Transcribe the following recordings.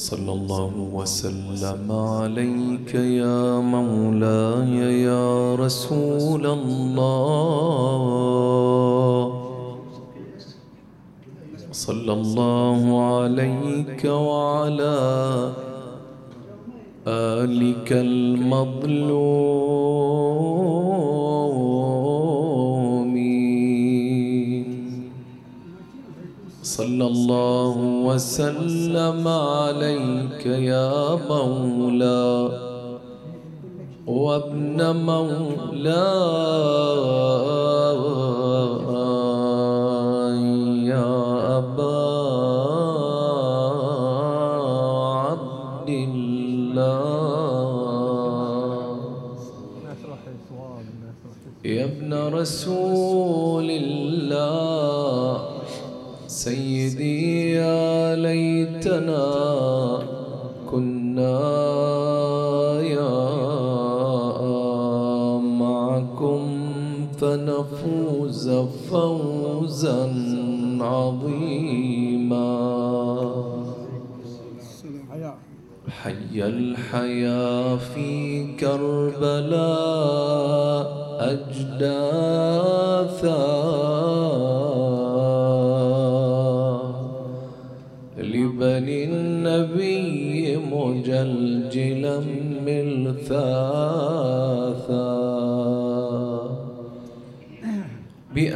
صلى الله وسلم عليك يا مولاي يا رسول الله. صلى الله عليك وعلى آلك المظلومين صلى الله وسلم عليك يا مولا وابن مولاي فوزا عظيما. حي الحياة في كربلاء أجداثا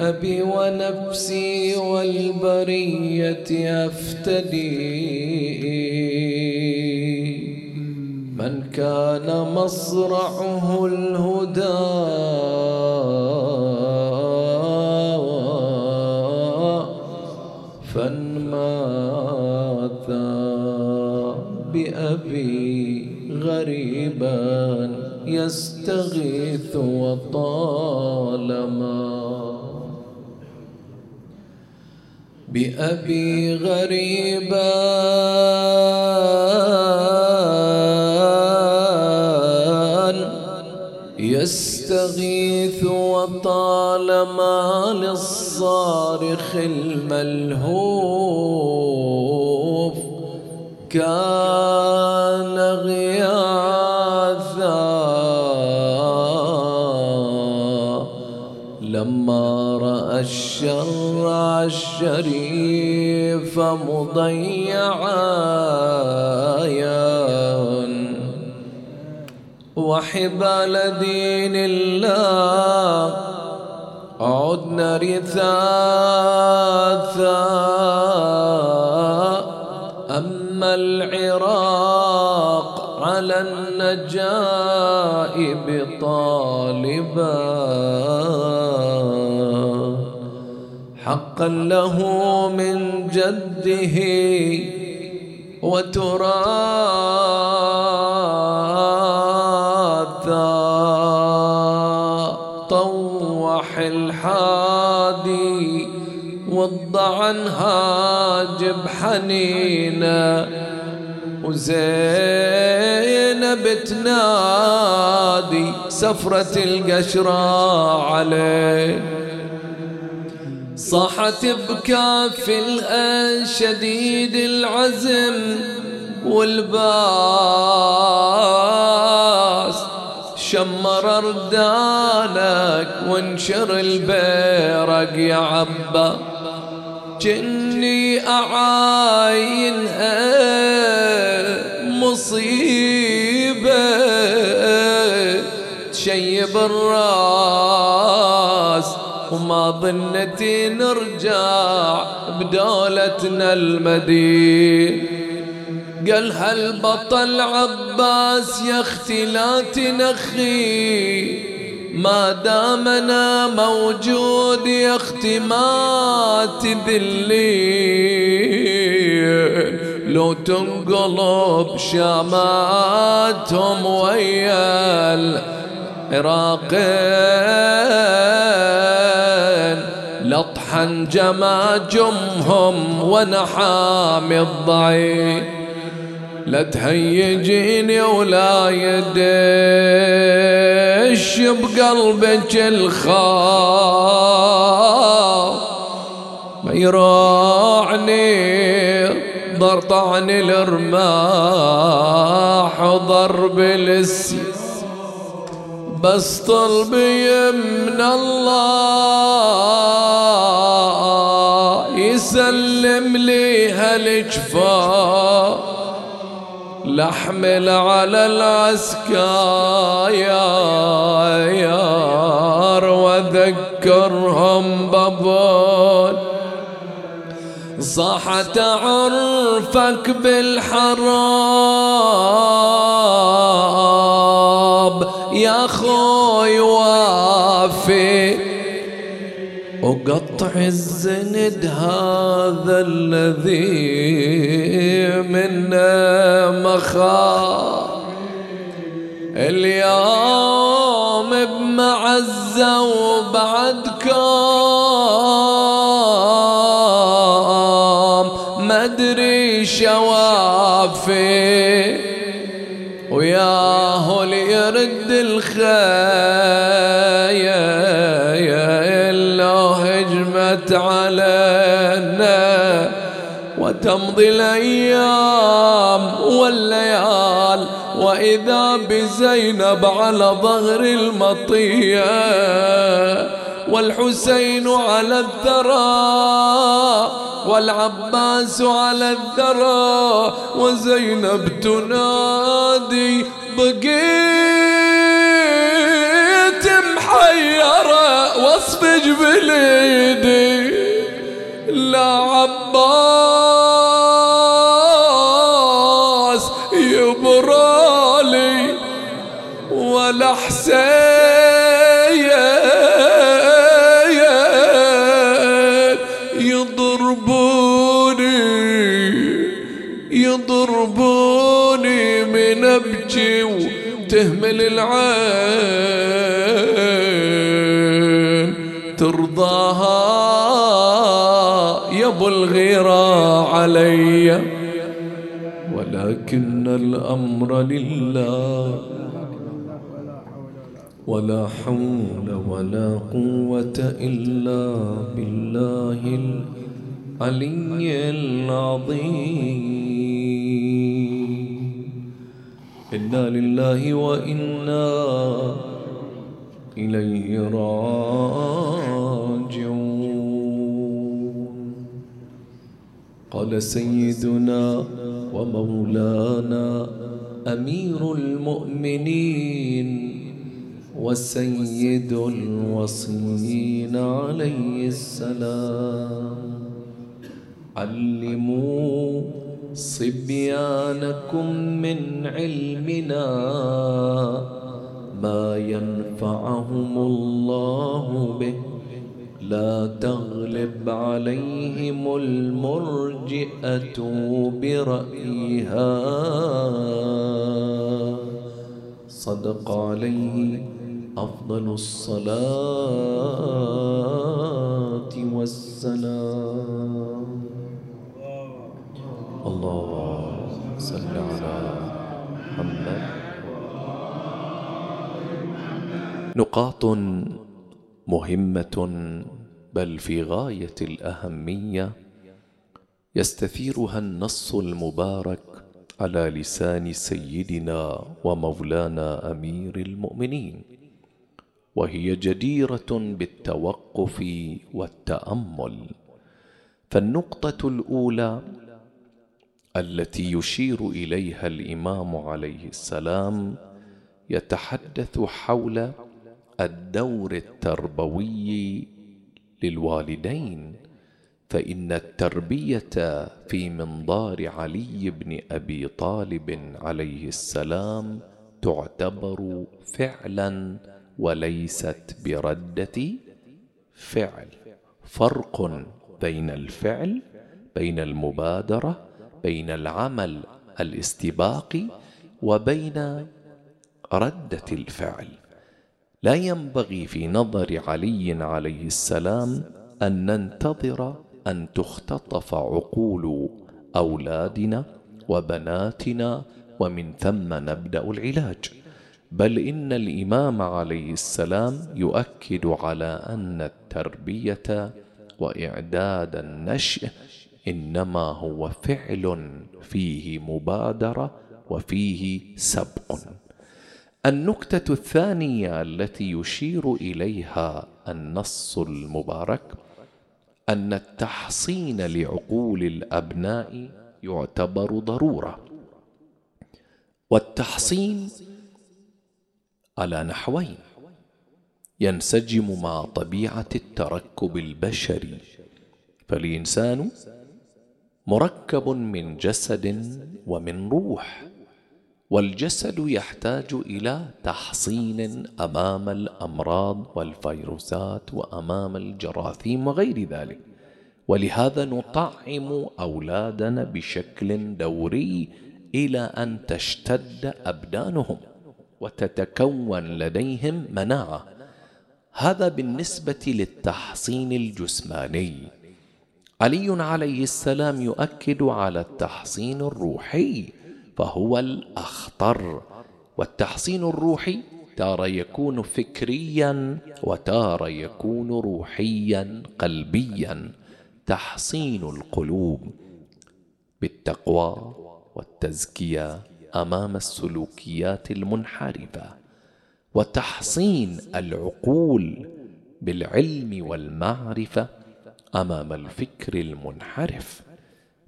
بأبي ونفسي والبرية أفتدي. من كان مصرعه الهدى فانماثا بأبي غريبا يستغيث. بأبي غريبا. يستغيث وطالما للصارخ الملهوف. كان غياثا. لما رأى الشر الشريف مضيعا وحبال دين الله عدنا رثاثا. أما العراق على النجائب طالبا حقا له من جده وتراثا. طوح الحادي وضع عنها جب حنينه وزينب تنادي سفرة القشرة عليه. صاحت بكاف شديد العزم والباس. شمر أردانك وانشر البيرق يا عبا. جني اعاينها مصيبة تشيب الراس. وما ظنتي نرجع بدولتنا المدين. قال هالبطل عباس يا أختي لا تنخي؟ ما دامنا موجود يا أختي ما تذلين. لو تنقلب شاماتهم ويا العراقين لطحا جماجمهم ونحامي الضعيف. لا تهيجيني ولا يدش بقلبك الخاف. ما يراعني ضر طعن الرماح وضرب السيف. بس طلبي من الله يسلم لي هالجفا. لحمل على العسكاير وذكرهم بابون صحت عرفك بالحراب يا خوي وافي. وقطع الزند هذا الذي منا مخاف اليوم بمعزة وبعد كام مدري شوافي وياهو اللي يرد لو هجمت علينا وتمضي الأيام والليال وإذا بزينب على ظهر المطية والحسين على الثرى والعباس على الثرى وزينب تنادي بقيت محيرة واصفج بليدي لا عباس العين ترضاها يا أبو الغيرة علي. ولكن الأمر لله ولا حول ولا قوة إلا بالله العلي العظيم. إنا لله وإنا إليه راجعون. قال سيدنا ومولانا أمير المؤمنين وسيد الوصيين عليه السلام. علموا صبيانكم من علمنا ما ينفعهم الله به. لا تغلب عليهم المرجئة برأيها. صدق عليه أفضل الصلاة والسلام. الله صل على محمد. نقاط مهمة بل في غاية الأهمية يستثيرها النص المبارك على لسان سيدنا ومولانا أمير المؤمنين وهي جديرة بالتوقف والتأمل. فالنقطة الأولى التي يشير إليها الإمام عليه السلام يتحدث حول الدور التربوي للوالدين فإن التربية في منظار علي بن أبي طالب عليه السلام تعتبر فعلا وليست بردة فعل. فرق بين الفعل بين المبادرة بين العمل الاستباقي وبين ردة الفعل. لا ينبغي في نظر علي عليه السلام أن ننتظر أن تختطف عقول أولادنا وبناتنا ومن ثم نبدأ العلاج. بل إن الإمام عليه السلام يؤكد على أن التربية وإعداد النشء إنما هو فعل فيه مبادرة وفيه سبق. النكتة الثانية التي يشير إليها النص المبارك أن التحصين لعقول الأبناء يعتبر ضرورة. والتحصين على نحوين. ينسجم مع طبيعة التركب البشري. فالإنسان مركب من جسد ومن روح والجسد يحتاج إلى تحصين أمام الأمراض والفيروسات وأمام الجراثيم وغير ذلك. ولهذا نطعم أولادنا بشكل دوري إلى أن تشتد أبدانهم وتتكون لديهم مناعة. هذا بالنسبة للتحصين الجسماني. علي عليه السلام يؤكد على التحصين الروحي فهو الأخطر. والتحصين الروحي تارة يكون فكريا وتارة يكون روحيا قلبيا. تحصين القلوب بالتقوى والتزكية أمام السلوكيات المنحرفة. وتحصين العقول بالعلم والمعرفة أمام الفكر المنحرف.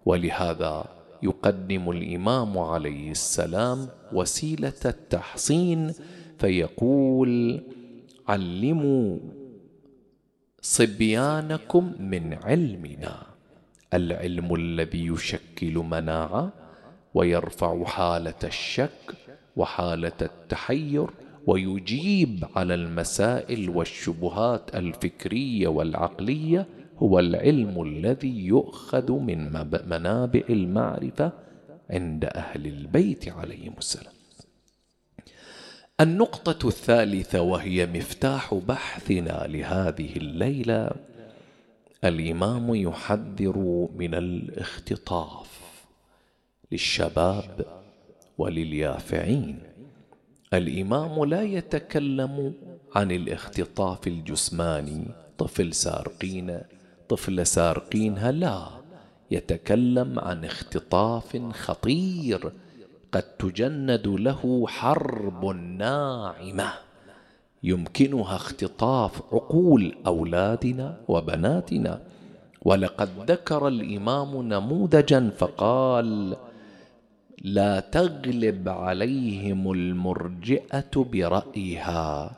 ولهذا يقدم الإمام عليه السلام وسيلة التحصين فيقول علموا صبيانكم من علمنا. العلم الذي يشكل مناعة ويرفع حالة الشك وحالة التحير ويجيب على المسائل والشبهات الفكرية والعقلية هو العلم الذي يؤخذ من منابع المعرفة عند أهل البيت عليهم السلام. النقطة الثالثة وهي مفتاح بحثنا لهذه الليلة. الإمام يحذر من الاختطاف للشباب ولليافعين. الإمام لا يتكلم عن الاختطاف الجسماني طفل سارقين طفل سارقينها لا يتكلم عن اختطاف خطير قد تجند له حرب ناعمة. يمكنها اختطاف عقول أولادنا وبناتنا. ولقد ذكر الإمام نموذجا فقال لا تغلب عليهم المرجئة برأيها.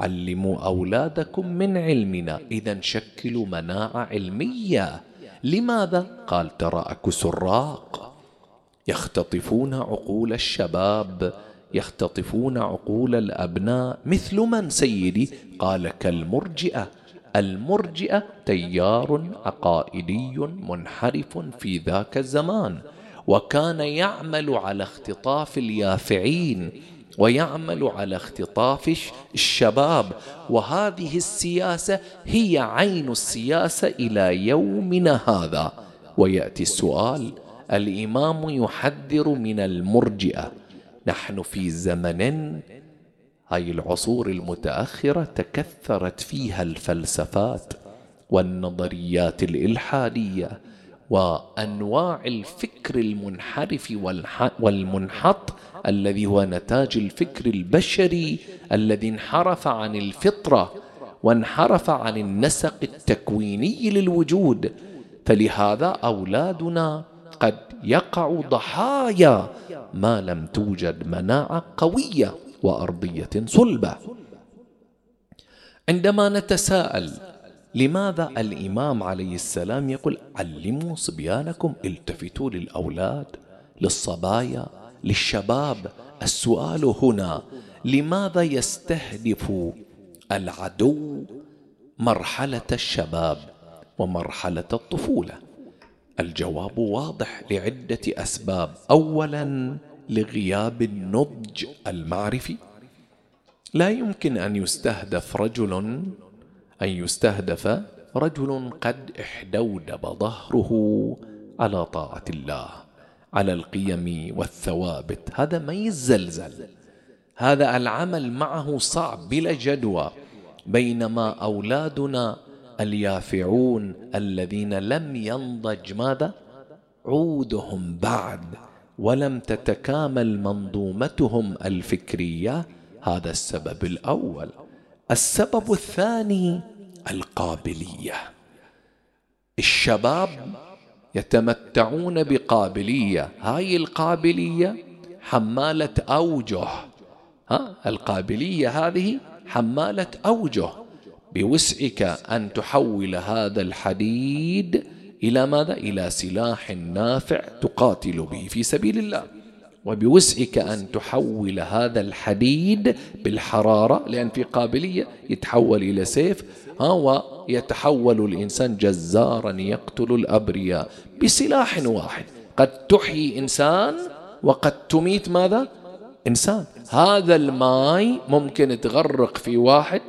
علموا أولادكم من علمنا. إذا شكلوا مناعة علمية. لماذا؟ قال ترى اكو سراق. يختطفون عقول الشباب. يختطفون عقول الأبناء. مثل من سيدي؟ قال كالمرجئة. المرجئة تيار عقائدي منحرف في ذاك الزمان. وكان يعمل على اختطاف اليافعين. ويعمل على اختطاف الشباب. وهذه السياسة هي عين السياسة إلى يومنا هذا. ويأتي السؤال الإمام يحذر من المرجئة. نحن في زمن هاي العصور المتأخرة تكثرت فيها الفلسفات والنظريات الإلحادية. وأنواع الفكر المنحرف والمنحط الذي هو نتاج الفكر البشري الذي انحرف عن الفطرة وانحرف عن النسق التكويني للوجود. فلهذا أولادنا قد يقع ضحايا ما لم توجد مناعة قوية وأرضية صلبة. عندما نتساءل لماذا الإمام عليه السلام يقول علموا صبيانكم التفتوا للأولاد للصبايا للشباب؟ السؤال هنا لماذا يستهدف العدو مرحلة الشباب ومرحلة الطفولة؟ الجواب واضح لعدة أسباب. اولا لغياب النضج المعرفي. لا يمكن أن يستهدف رجل أن يستهدف رجل قد احدودب ظهره على طاعة الله على القيم والثوابت. هذا ما يزلزل هذا العمل معه صعب بلا جدوى. بينما أولادنا اليافعون الذين لم ينضج ماذا؟ عودهم بعد ولم تتكامل منظومتهم الفكرية. هذا السبب الأول. السبب الثاني القابلية. الشباب يتمتعون بقابلية. هاي القابلية حمالة أوجه. ها؟ القابلية هذه حمالة أوجه. بوسعك أن تحول هذا الحديد إلى ماذا؟ إلى سلاح نافع تقاتل به في سبيل الله. وبوسعك أن تحول هذا الحديد بالحرارة لأن في قابلية يتحول إلى سيف. ها ويتحول الإنسان جزارا يقتل الأبرياء بسلاح واحد. قد تحيي إنسان وقد تميت ماذا؟ إنسان. هذا الماي ممكن تغرق في واحد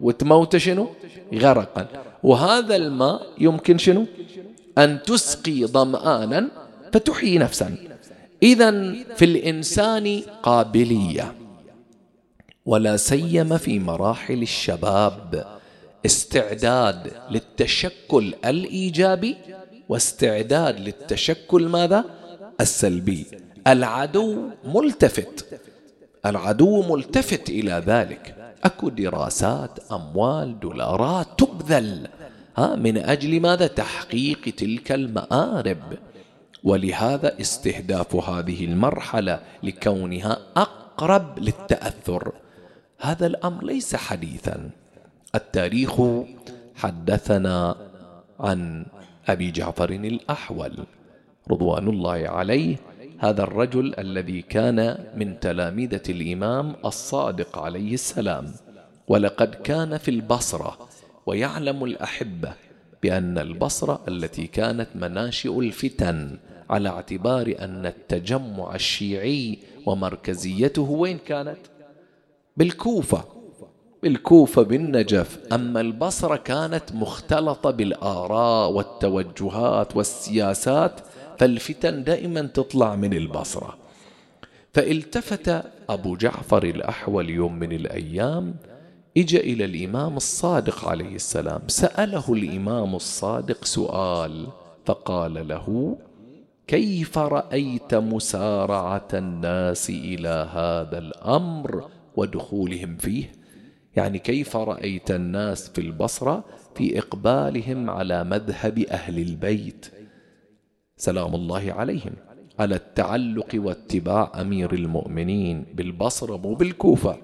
وتموت شنو؟ غرقا. وهذا الماء يمكن شنو؟ أن تسقي ظمآنا فتحيي نفسا. إذا في الإنسان قابلية. ولا سيما في مراحل الشباب استعداد للتشكل الإيجابي. واستعداد للتشكل ماذا؟ السلبي. العدو ملتفت. العدو ملتفت إلى ذلك. أكو دراسات أموال دولارات تبذل ها من أجل ماذا؟ تحقيق تلك المآرب. ولهذا استهداف هذه المرحلة لكونها أقرب للتأثر. هذا الأمر ليس حديثا. التاريخ حدثنا عن أبي جعفر الأحول رضوان الله عليه هذا الرجل الذي كان من تلامذه الإمام الصادق عليه السلام ولقد كان في البصرة ويعلم الأحبة بأن البصرة التي كانت مناشئ الفتن على اعتبار أن التجمع الشيعي ومركزيته وين كانت؟ بالكوفة. بالكوفة بالنجف. أما البصرة كانت مختلطة بالآراء والتوجهات والسياسات فالفتن دائما تطلع من البصرة. فالتفت أبو جعفر الأحول يوم من الأيام اجى إلى الإمام الصادق عليه السلام. سأله الإمام الصادق سؤال فقال له كيف رأيت مسارعة الناس إلى هذا الأمر ودخولهم فيه؟ يعني كيف رأيت الناس في البصرة في إقبالهم على مذهب أهل البيت؟ سلام الله عليهم. على التعلق واتباع أمير المؤمنين بالبصرة مو بالكوفة.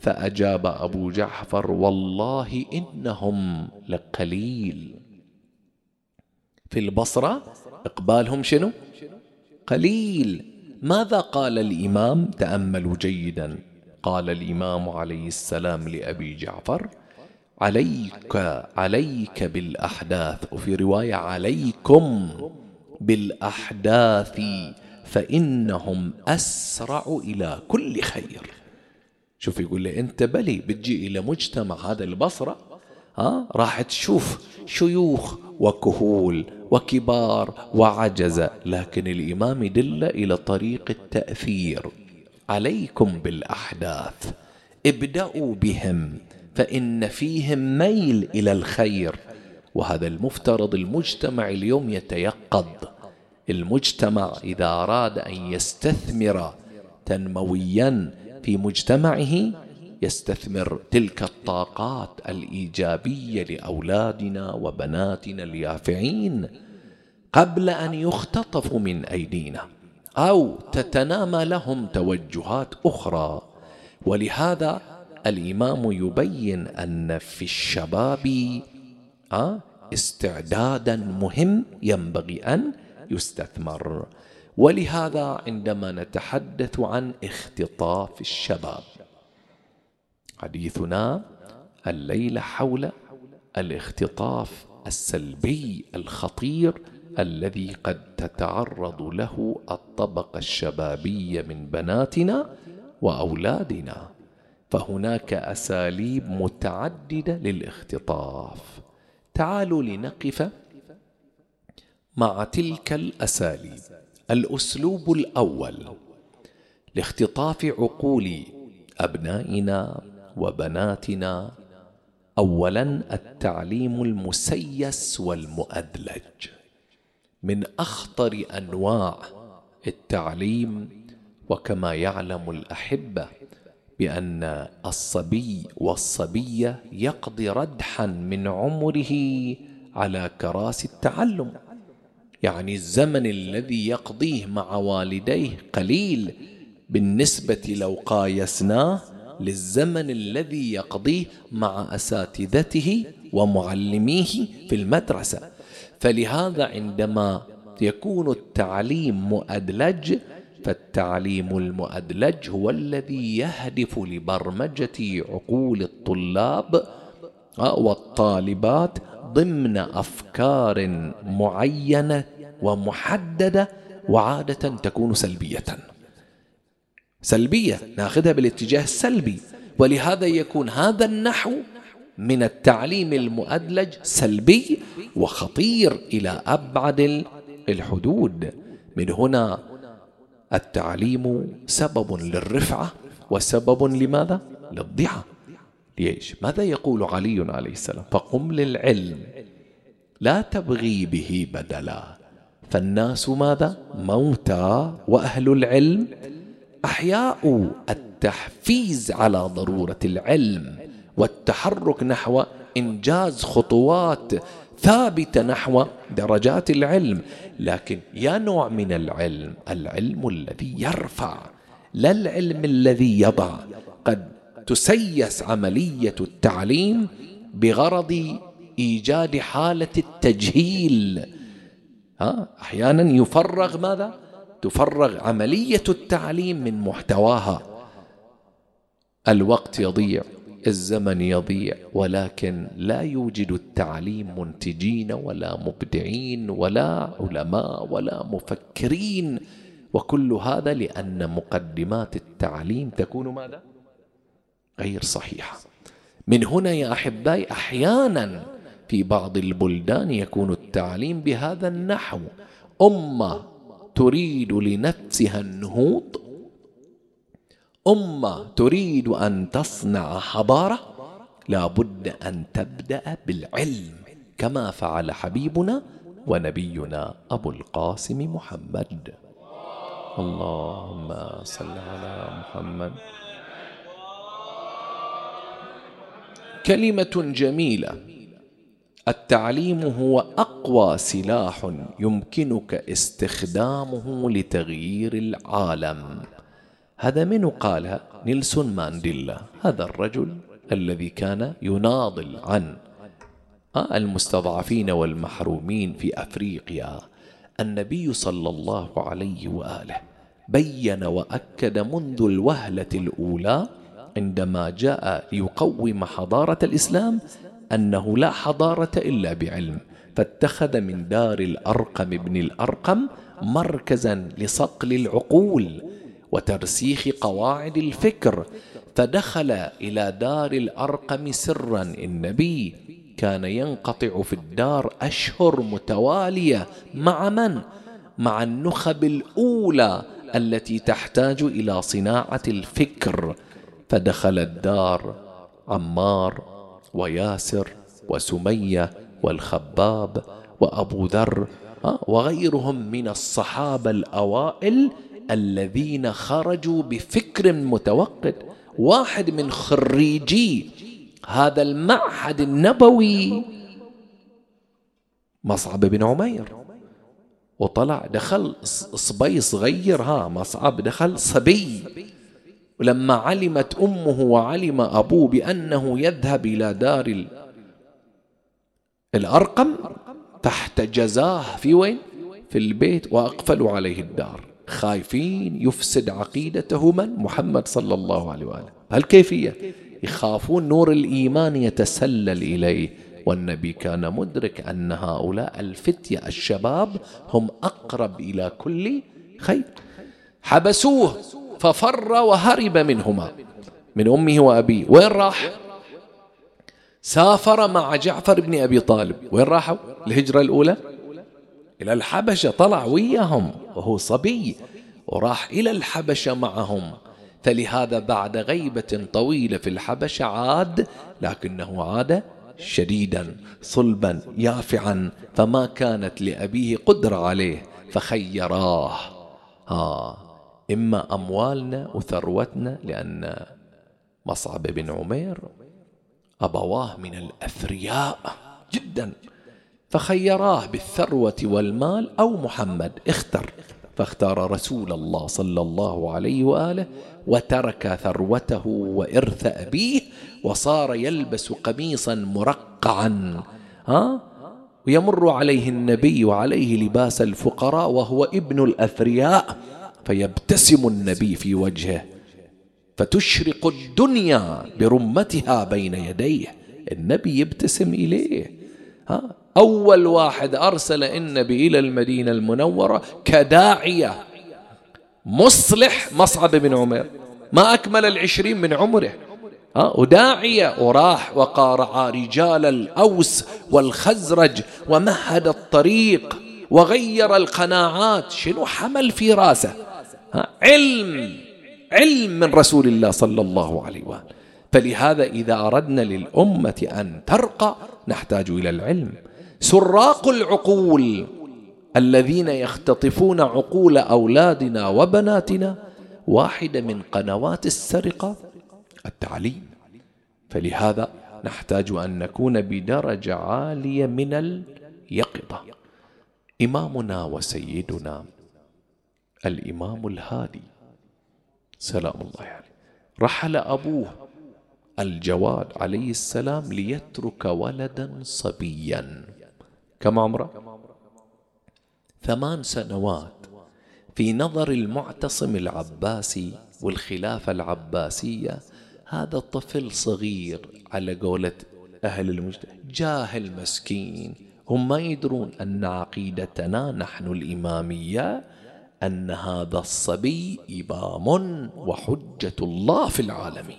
فأجاب أبو جعفر والله إنهم لقليل. في البصرة إقبالهم شنو؟ قليل. ماذا قال الإمام؟ تأملوا جيدا. قال الإمام عليه السلام لأبي جعفر عليك عليك بالأحداث. وفي رواية عليكم بالأحداث فإنهم أسرع إلى كل خير. شوف يقول لي أنت بلي بتجي إلى مجتمع هذا البصرة؟ ها؟ راح تشوف شيوخ وكهول وكبار وعجزة. لكن الإمام يدل إلى طريق التأثير. عليكم بالأحداث ابدأوا بهم فإن فيهم ميل إلى الخير. وهذا المفترض المجتمع اليوم يتيقظ. المجتمع إذا أراد أن يستثمر تنمويا في مجتمعه يستثمر تلك الطاقات الإيجابية لأولادنا وبناتنا اليافعين قبل أن يختطفوا من أيدينا أو تتنامى لهم توجهات أخرى. ولهذا الإمام يبين أن في الشباب آه، استعدادا مهم ينبغي أن يستثمر. ولهذا عندما نتحدث عن اختطاف الشباب حديثنا الليلة حول الاختطاف السلبي الخطير الذي قد تتعرض له الطبقة الشبابية من بناتنا وأولادنا فهناك أساليب متعددة للاختطاف. تعالوا لنقف مع تلك الأساليب. الأسلوب الأول لاختطاف عقول أبنائنا وبناتنا اولا التعليم المسيس والمؤدلج. من أخطر أنواع التعليم وكما يعلم الأحبة بأن الصبي والصبية يقضي ردحا من عمره على كراسي التعلم. يعني الزمن الذي يقضيه مع والديه قليل بالنسبة لو قايسناه للزمن الذي يقضيه مع أساتذته ومعلميه في المدرسة. فلهذا عندما يكون التعليم مؤدلج فالتعليم المؤدلج هو الذي يهدف لبرمجة عقول الطلاب والطالبات ضمن أفكار معينة ومحددة وعادة تكون سلبية. سلبية ناخذها بالاتجاه السلبي ولهذا يكون هذا النحو من التعليم المؤدلج سلبي وخطير إلى أبعد الحدود. من هنا التعليم سبب للرفعة وسبب لماذا؟ للضعة. ليش؟ ماذا يقول علي عليه السلام؟ فقم للعلم لا تبغي به بدلا فالناس ماذا؟ موتى وأهل العلم أحياء التحفيز على ضرورة العلم والتحرك نحو إنجاز خطوات ثابتة نحو درجات العلم لكن يا نوع من العلم العلم الذي يرفع لا العلم الذي يضع قد تسيس عملية التعليم بغرض إيجاد حالة التجهيل. ها أحيانا يفرغ ماذا؟ تفرغ عملية التعليم من محتواها. الوقت يضيع الزمن يضيع ولكن لا يوجد التعليم منتجين ولا مبدعين ولا علماء ولا مفكرين. وكل هذا لأن مقدمات التعليم تكون ماذا؟ غير صحيحة. من هنا يا أحبائي أحيانا في بعض البلدان يكون التعليم بهذا النحو. أمة تريد لنفسها النهوض أمة تريد أن تصنع حضارة لا بد أن تبدأ بالعلم كما فعل حبيبنا ونبينا أبو القاسم محمد. اللهم صل على محمد. كلمة جميلة. التعليم هو أقوى سلاح يمكنك استخدامه لتغيير العالم. هذا من قالها نيلسون مانديلا هذا الرجل الذي كان يناضل عن المستضعفين والمحرومين في أفريقيا. النبي صلى الله عليه وآله بين وأكد منذ الوهلة الأولى عندما جاء ليقوم حضارة الإسلام أنه لا حضارة إلا بعلم فاتخذ من دار الأرقم ابن الأرقم مركزا لصقل العقول وترسيخ قواعد الفكر فدخل إلى دار الأرقم سرا. النبي كان ينقطع في الدار أشهر متوالية مع من؟ مع النخب الأولى التي تحتاج إلى صناعة الفكر. فدخل الدار عمار وياسر وسمية والخباب وأبو ذر وغيرهم من الصحابة الأوائل الذين خرجوا بفكر متوقد. واحد من خريجي هذا المعهد النبوي مصعب بن عمير. وطلع دخل صبي صغير ها مصعب دخل صبي. ولما علمت أمه وعلم أبوه بأنه يذهب إلى دار الأرقم فاحتجزاه في وين؟ في البيت وأقفلوا عليه الدار. خايفين يفسد عقيدته من؟ محمد صلى الله عليه وآله. هالكيفيه يخافون نور الإيمان يتسلل إليه. والنبي كان مدرك أن هؤلاء الفتية الشباب هم أقرب إلى كل خير. حبسوه. ففر وهرب منهما من أمه وأبيه. وين راح؟ سافر مع جعفر بن أبي طالب. وين راحوا؟ الهجرة الأولى؟ إلى الحبشة. طلع وياهم وهو صبي وراح إلى الحبشة معهم. فلهذا بعد غيبة طويلة في الحبشة عاد لكنه عاد شديدا صلبا يافعا. فما كانت لأبيه قدرة عليه فخيراه. آه. إما أموالنا وثروتنا لأن مصعب بن عمير أبواه من الأثرياء جدا فخيراه بالثروة والمال أو محمد اختر فاختار رسول الله صلى الله عليه وآله وترك ثروته وإرث أبيه وصار يلبس قميصا مرقعا ها؟ ويمر عليه النبي وعليه لباس الفقراء وهو ابن الأثرياء. فيبتسم النبي في وجهه فتشرق الدنيا برمتها بين يديه. النبي يبتسم إليه. ها أول واحد أرسل النبي إلى المدينة المنورة كداعية. مصلح مصعب بن عمر ما أكمل العشرين من عمره. وداعية وراح وقارع رجال الأوس والخزرج ومهد الطريق وغير القناعات. شنو حمل في راسه؟ علم علم من رسول الله صلى الله عليه وآله. فلهذا إذا أردنا للأمة أن ترقى نحتاج إلى العلم. سراق العقول الذين يختطفون عقول أولادنا وبناتنا واحدة من قنوات السرقة التعليم. فلهذا نحتاج أن نكون بدرجة عالية من اليقظة. إمامنا وسيدنا الإمام الهادي. سلام الله عليه. رحل أبوه الجواد عليه السلام ليترك ولدا صبيا. كم عمره؟ ثمان سنوات. في نظر المعتصم العباسي والخلافة العباسية هذا طفل صغير على قولة أهل المجتمع. جاهل مسكين هم ما يدرون أن عقيدتنا نحن الإمامية أن هذا الصبي إمام وحجة الله في العالمين.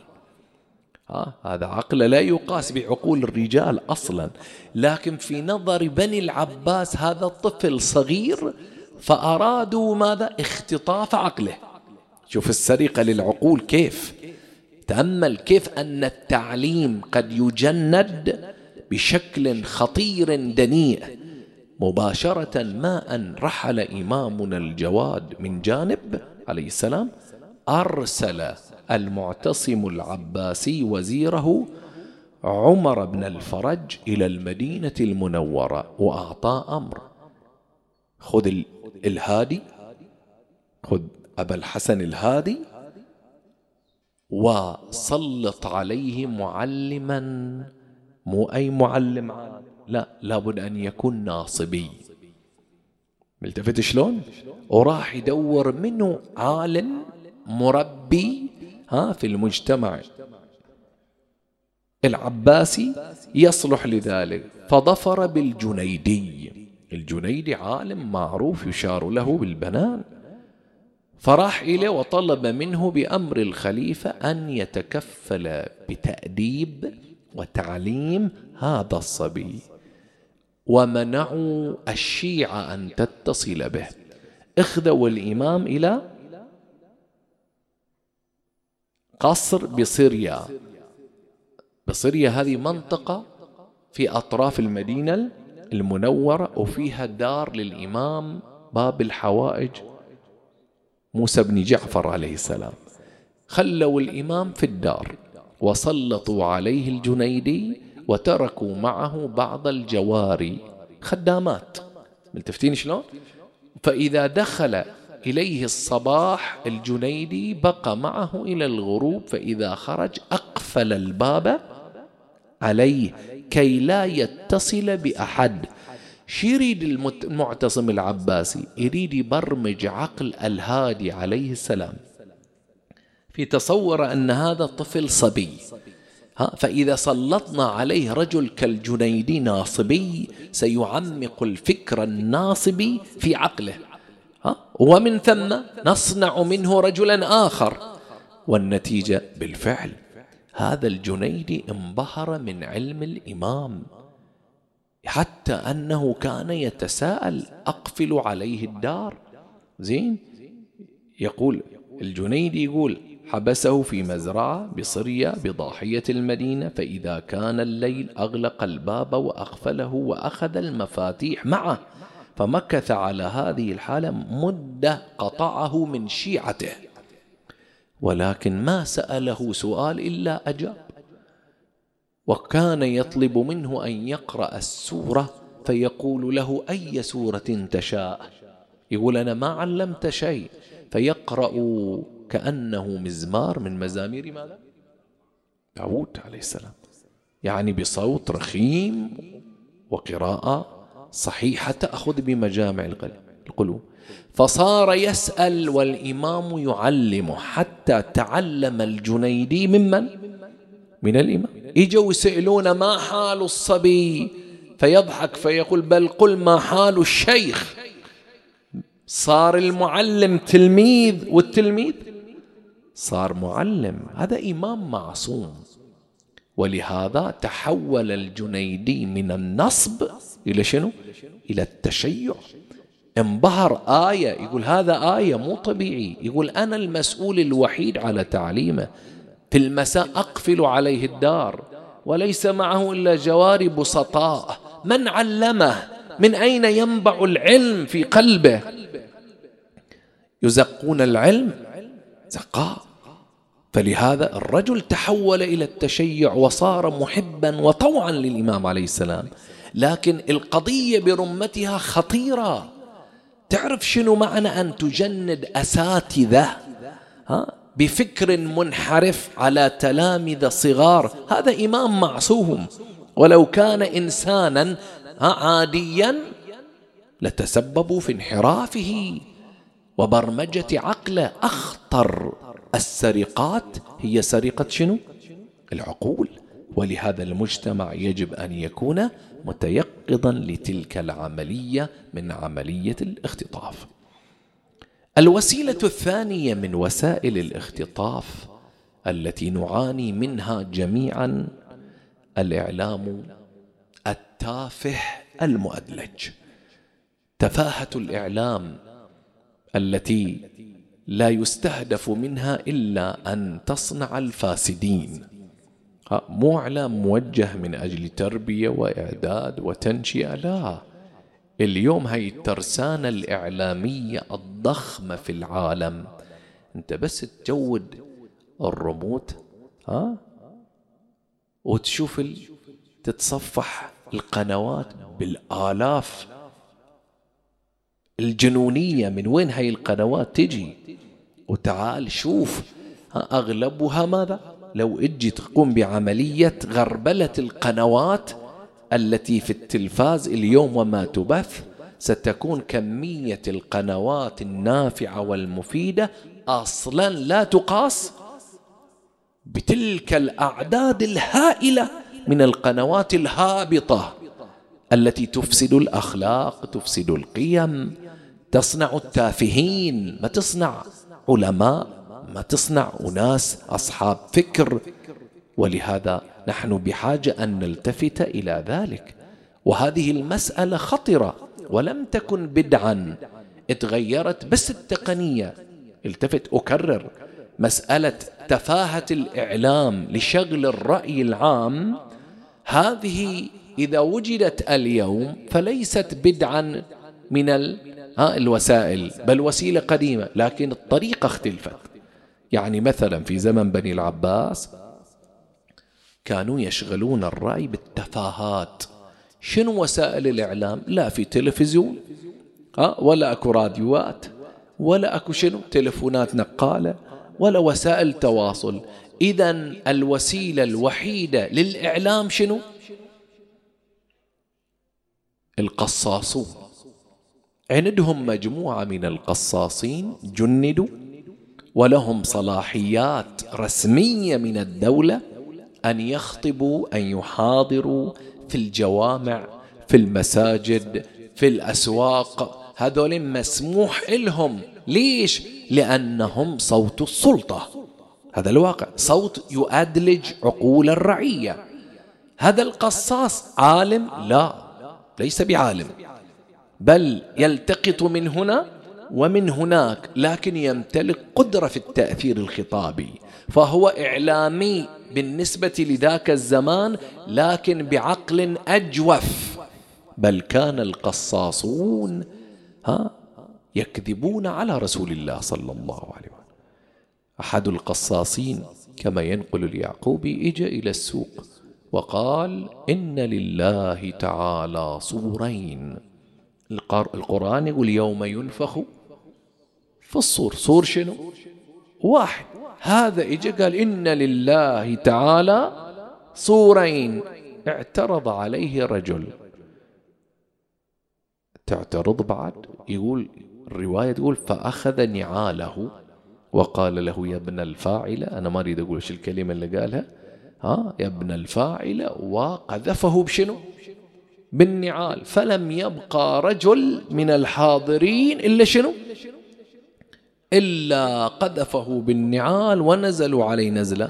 ها هذا عقل لا يقاس بعقول الرجال أصلا. لكن في نظر بني العباس هذا الطفل صغير فأرادوا ماذا؟ اختطاف عقله. شوف السرقة للعقول كيف. تأمل كيف أن التعليم قد يجند بشكل خطير دنيء مباشرة ما ان رحل إمامنا الجواد من جانب عليه السلام أرسل المعتصم العباسي وزيره عمر بن الفرج إلى المدينة المنورة وأعطاه أمر. خذ الهادي خذ أبا الحسن الهادي وسلط عليه معلما مو أي معلم عام لا لابد أن يكون ناصبي. ملتفت شلون؟ وراح يدور منه عالم مربي ها في المجتمع. العباسي يصلح لذلك. فظفر بالجنيدي. الجنيدي عالم معروف يشار له بالبنان. فراح إليه وطلب منه بأمر الخليفة أن يتكفل بتأديب وتعليم هذا الصبي. ومنعوا الشيعة أن تتصل به. اخذوا الإمام إلى قصر بصريا بصريا هذه منطقة في أطراف المدينة المنورة وفيها دار للإمام باب الحوائج موسى بن جعفر عليه السلام. خلوا الإمام في الدار وسلطوا عليه الجنيدي وتركوا معه بعض الجواري خدامات. ملتفتين شلون؟ فإذا دخل إليه الصباح الجنيدي بقى معه إلى الغروب فإذا خرج أقفل الباب عليه كي لا يتصل بأحد. شو يريد المعتصم العباسي يريد يبرمج عقل الهادي عليه السلام. في تصور أن هذا طفل صبي. ها فإذا سلطنا عليه رجل كالجنيدي ناصبي سيعمق الفكر الناصبي في عقله. ومن ثم نصنع منه رجلا آخر. والنتيجة بالفعل هذا الجنيدي انبهر من علم الإمام حتى أنه كان يتساءل أقفل عليه الدار. زين؟ يقول الجنيدي يقول حبسه في مزرعة بصرية بضاحية المدينة فإذا كان الليل أغلق الباب وأقفله وأخذ المفاتيح معه فمكث على هذه الحالة مدة قطعه من شيعته. ولكن ما سأله سؤال إلا أجاب. وكان يطلب منه أن يقرأ السورة فيقول له أي سورة تشاء؟ يقول أنا ما علمت شيء. فيقرأ كأنه مزمار من مزامير ماذا؟ داود عليه السلام. يعني بصوت رخيم وقراءة صحيحة تأخذ بمجامع القلوب فصار يسأل والإمام يعلمه حتى تعلم الجنيدي ممن؟ من الإمام. إجوا يسألون ما حال الصبي؟ فيضحك فيقول بل قل ما حال الشيخ؟ صار المعلم تلميذ والتلميذ صار معلم. هذا إمام معصوم. ولهذا تحول الجنيدي من النصب إلى شنو؟ إلى التشيع. انبهر آية يقول هذا آية مو طبيعي. يقول أنا المسؤول الوحيد على تعليمه. في المساء أقفل عليه الدار. وليس معه إلا جواري بسطاء من علمه؟ من أين ينبع العلم في قلبه؟ يزقون العلم زقاء. فلهذا الرجل تحول إلى التشيع وصار محبا وطوعا للإمام عليه السلام. لكن القضية برمتها خطيرة. تعرف شنو معنى أن تجند أساتذة ها بفكر منحرف على تلامذة صغار؟ هذا إمام معصوم. ولو كان إنسانا عاديا لتسببوا في انحرافه. وبرمجة عقله أخطر. السرقات هي سرقة شنو؟ العقول. ولهذا المجتمع يجب أن يكون متيقظا لتلك العملية من عملية الاختطاف. الوسيلة الثانية من وسائل الاختطاف التي نعاني منها جميعا الإعلام التافه المؤدلج. تفاهة الإعلام التي لا يستهدف منها إلا أن تصنع الفاسدين. مو إعلام موجه من أجل تربية وإعداد وتنشئة. لا اليوم هاي الترسانة الإعلامية الضخمة في العالم. أنت بس تجود الرموت ها وتشوف ال... تتصفح القنوات بالآلاف. الجنونية من وين هاي القنوات تجي؟ وتعال شوف أغلبها ماذا؟ لو أجي تقوم بعملية غربلة القنوات التي في التلفاز اليوم وما تبث ستكون كمية القنوات النافعة والمفيدة أصلا لا تقاس بتلك الأعداد الهائلة من القنوات الهابطة التي تفسد الأخلاق تفسد القيم تصنع التافهين. ما تصنع؟ علماء ما تصنع أناس أصحاب فكر. ولهذا نحن بحاجة أن نلتفت إلى ذلك. وهذه المسألة خطرة ولم تكن بدعا. اتغيرت بس التقنية. التفت أكرر. مسألة تفاهة الإعلام لشغل الرأي العام. هذه إذا وجدت اليوم فليست بدعا. من الوسائل. بل وسيلة قديمة لكن الطريقة اختلفت. يعني مثلا في زمن بني العباس كانوا يشغلون الرأي بالتفاهات. شنو وسائل الإعلام؟ لا في تلفزيون ولا أكو راديوات ولا أكو شنو تلفونات نقالة ولا وسائل تواصل. إذا الوسيلة الوحيدة للإعلام شنو؟ القصاصون. عندهم مجموعة من القصاصين جندوا ولهم صلاحيات رسمية من الدولة أن يخطبوا أن يحاضروا في الجوامع في المساجد في الأسواق. هذول مسموح لهم. ليش؟ لأنهم صوت السلطة. هذا الواقع. صوت يؤدلج عقول الرعية. هذا القصاص عالم؟ لا. ليس بعالم. بل يلتقط من هنا ومن هناك لكن يمتلك قدرة في التأثير الخطابي. فهو إعلامي بالنسبة لذاك الزمان لكن بعقل أجوف. بل كان القصاصون ها يكذبون على رسول الله صلى الله عليه وسلم. أحد القصاصين كما ينقل اليعقوبي اجى إلى السوق وقال إن لله تعالى صورين. القرآن يقول يوم ينفخ في الصور. صور شنو؟ واحد. هذا اجى قال إن لله تعالى صورين. اعترض عليه رجل. تعترض بعد؟ يقول الرواية تقول فأخذ نعاله وقال له يا ابن الفاعل أنا ما أريد أقول إيش الكلمة اللي قالها. ها؟ يا ابن الفاعل وقذفه بشنو؟ بالنعال. فلم يبقى رجل من الحاضرين إلا شنو؟ إلا قذفه بالنعال ونزلوا عليه نزلة.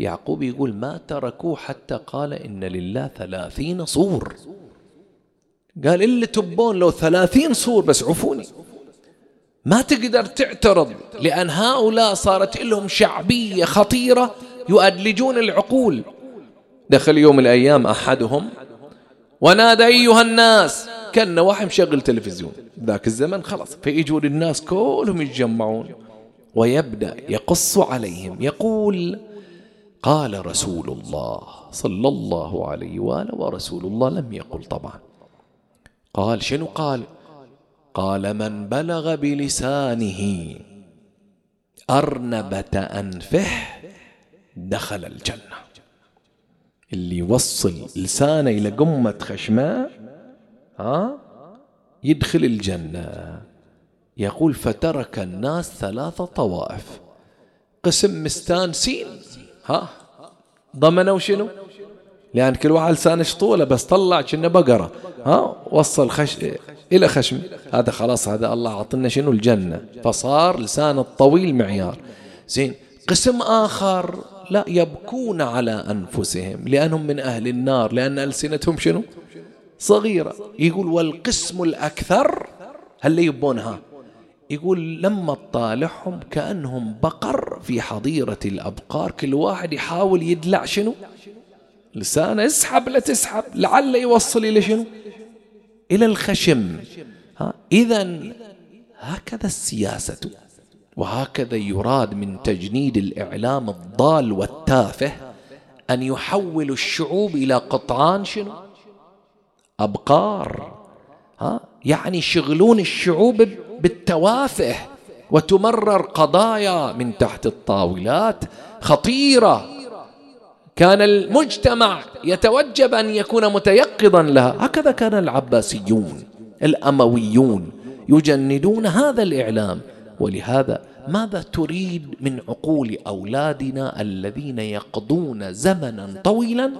يعقوب يقول ما تركوه حتى قال إن لله ثلاثين صور. قال اللي تبون لو ثلاثين صور بس عفوني. ما تقدر تعترض لأن هؤلاء صارت لهم شعبية خطيرة يؤدلجون العقول. دخل يوم الأيام أحدهم ونادى أيها الناس كأن واحد مشغل تلفزيون. ذاك الزمن خلاص فيجوا للناس كلهم يتجمعون. ويبدأ يقص عليهم يقول قال رسول الله صلى الله عليه وآله ورسول الله. لم يقل طبعا. قال شنو قال؟ قال من بلغ بلسانه أرنبة أنفه دخل الجنة. اللي يوصل لسانه إلى قمة خشمه ها؟ يدخل الجنة. يقول فترك الناس ثلاثة طوائف. قسم مستانسين ها؟ ضمنوا شنو؟ لأن كل واحد لسانه طوله بس طلع كأنه بقرة. ها؟ وصل خش إلى خشم. هذا خلاص هذا الله عطنا شنو؟ الجنة. فصار لسان الطويل معيار. زين قسم آخر. لا يبكون على أنفسهم لأنهم من أهل النار لأن ألسنتهم شنو؟ صغيرة. يقول والقسم الأكثر هل يبونها يقول لما تطالعهم كأنهم بقر في حظيرة الأبقار كل واحد يحاول يدلع شنو؟ لسانه اسحب لا تسحب لعل يوصل إلى شنو؟ إلى الخشم. إذا هكذا السياسة. وهكذا يراد من تجنيد الإعلام الضال والتافه أن يحول الشعوب إلى قطعان شنو؟ أبقار. ها؟ يعني يشغلون الشعوب بالتوافه وتمرر قضايا من تحت الطاولات خطيرة. كان المجتمع يتوجب أن يكون متيقظا لها. هكذا كان العباسيون الأمويون يجندون هذا الإعلام. ولهذا ماذا تريد من عقول أولادنا الذين يقضون زمنا طويلا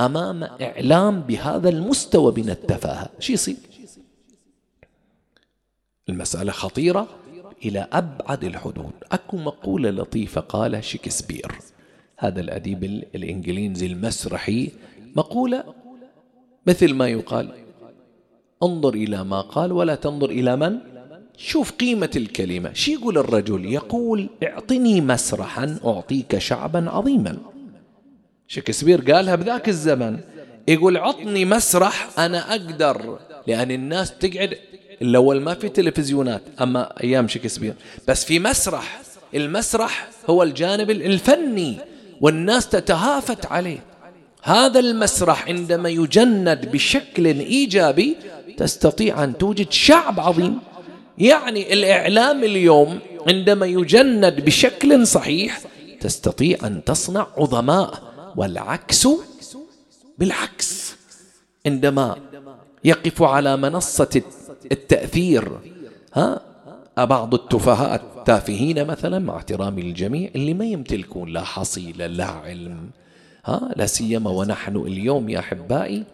أمام إعلام بهذا المستوى من التفاهة؟ شو يصير؟ المسألة خطيرة إلى أبعد الحدود. أكو مقولة لطيفة قالها شكسبير هذا الأديب الإنجليزي المسرحي مقولة مثل ما يقال انظر إلى ما قال ولا تنظر إلى من؟ شوف قيمة الكلمة. شي يقول الرجل؟ يقول اعطني مسرحا أعطيك شعبا عظيما. شكسبير قالها بذاك الزمن. يقول عطني مسرح أنا أقدر. لأن الناس تقعد الأول ما في تلفزيونات. أما أيام شكسبير. بس في مسرح. المسرح هو الجانب الفني والناس تتهافت عليه. هذا المسرح عندما يجند بشكل إيجابي تستطيع أن توجد شعب عظيم. يعني الإعلام اليوم عندما يجند بشكل صحيح تستطيع أن تصنع عظماء والعكس بالعكس. عندما يقف على منصة التأثير ها بعض التفهاء التافهين مثلا مع احترامي للجميع اللي ما يمتلكون لا حصيلة لا علم ها لا سيما ونحن اليوم يا أحبائي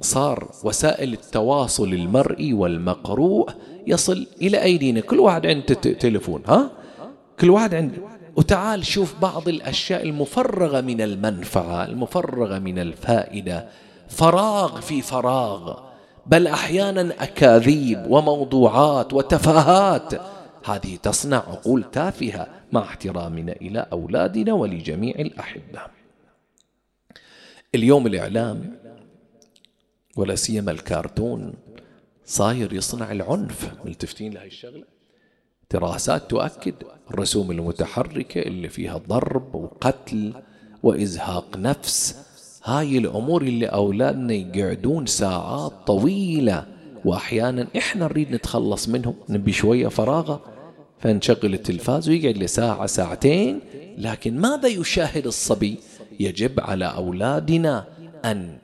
صار وسائل التواصل المرئي والمقروء يصل إلى أيدينا. كل واحد عنده تلفون ها؟ كل واحد عنده. وتعال شوف بعض الأشياء المفرغة من المنفعة المفرغة من الفائدة. فراغ في فراغ. بل أحيانا أكاذيب وموضوعات وتفاهات. هذه تصنع عقول تافهة مع احترامنا إلى أولادنا ولجميع الأحبة. اليوم الإعلام ولا سيما الكرتون صاير يصنع العنف ملتفتين لهي الشغلة. دراسات تؤكد الرسوم المتحركة اللي فيها ضرب وقتل وإزهاق نفس. هاي الأمور اللي أولادنا يقعدون ساعات طويلة وأحيانا إحنا نريد نتخلص منهم نبي شوية فراغه فنشغل التلفاز ويقعد لساعة ساعتين لكن ماذا يشاهد الصبي؟ يجب على أولادنا أن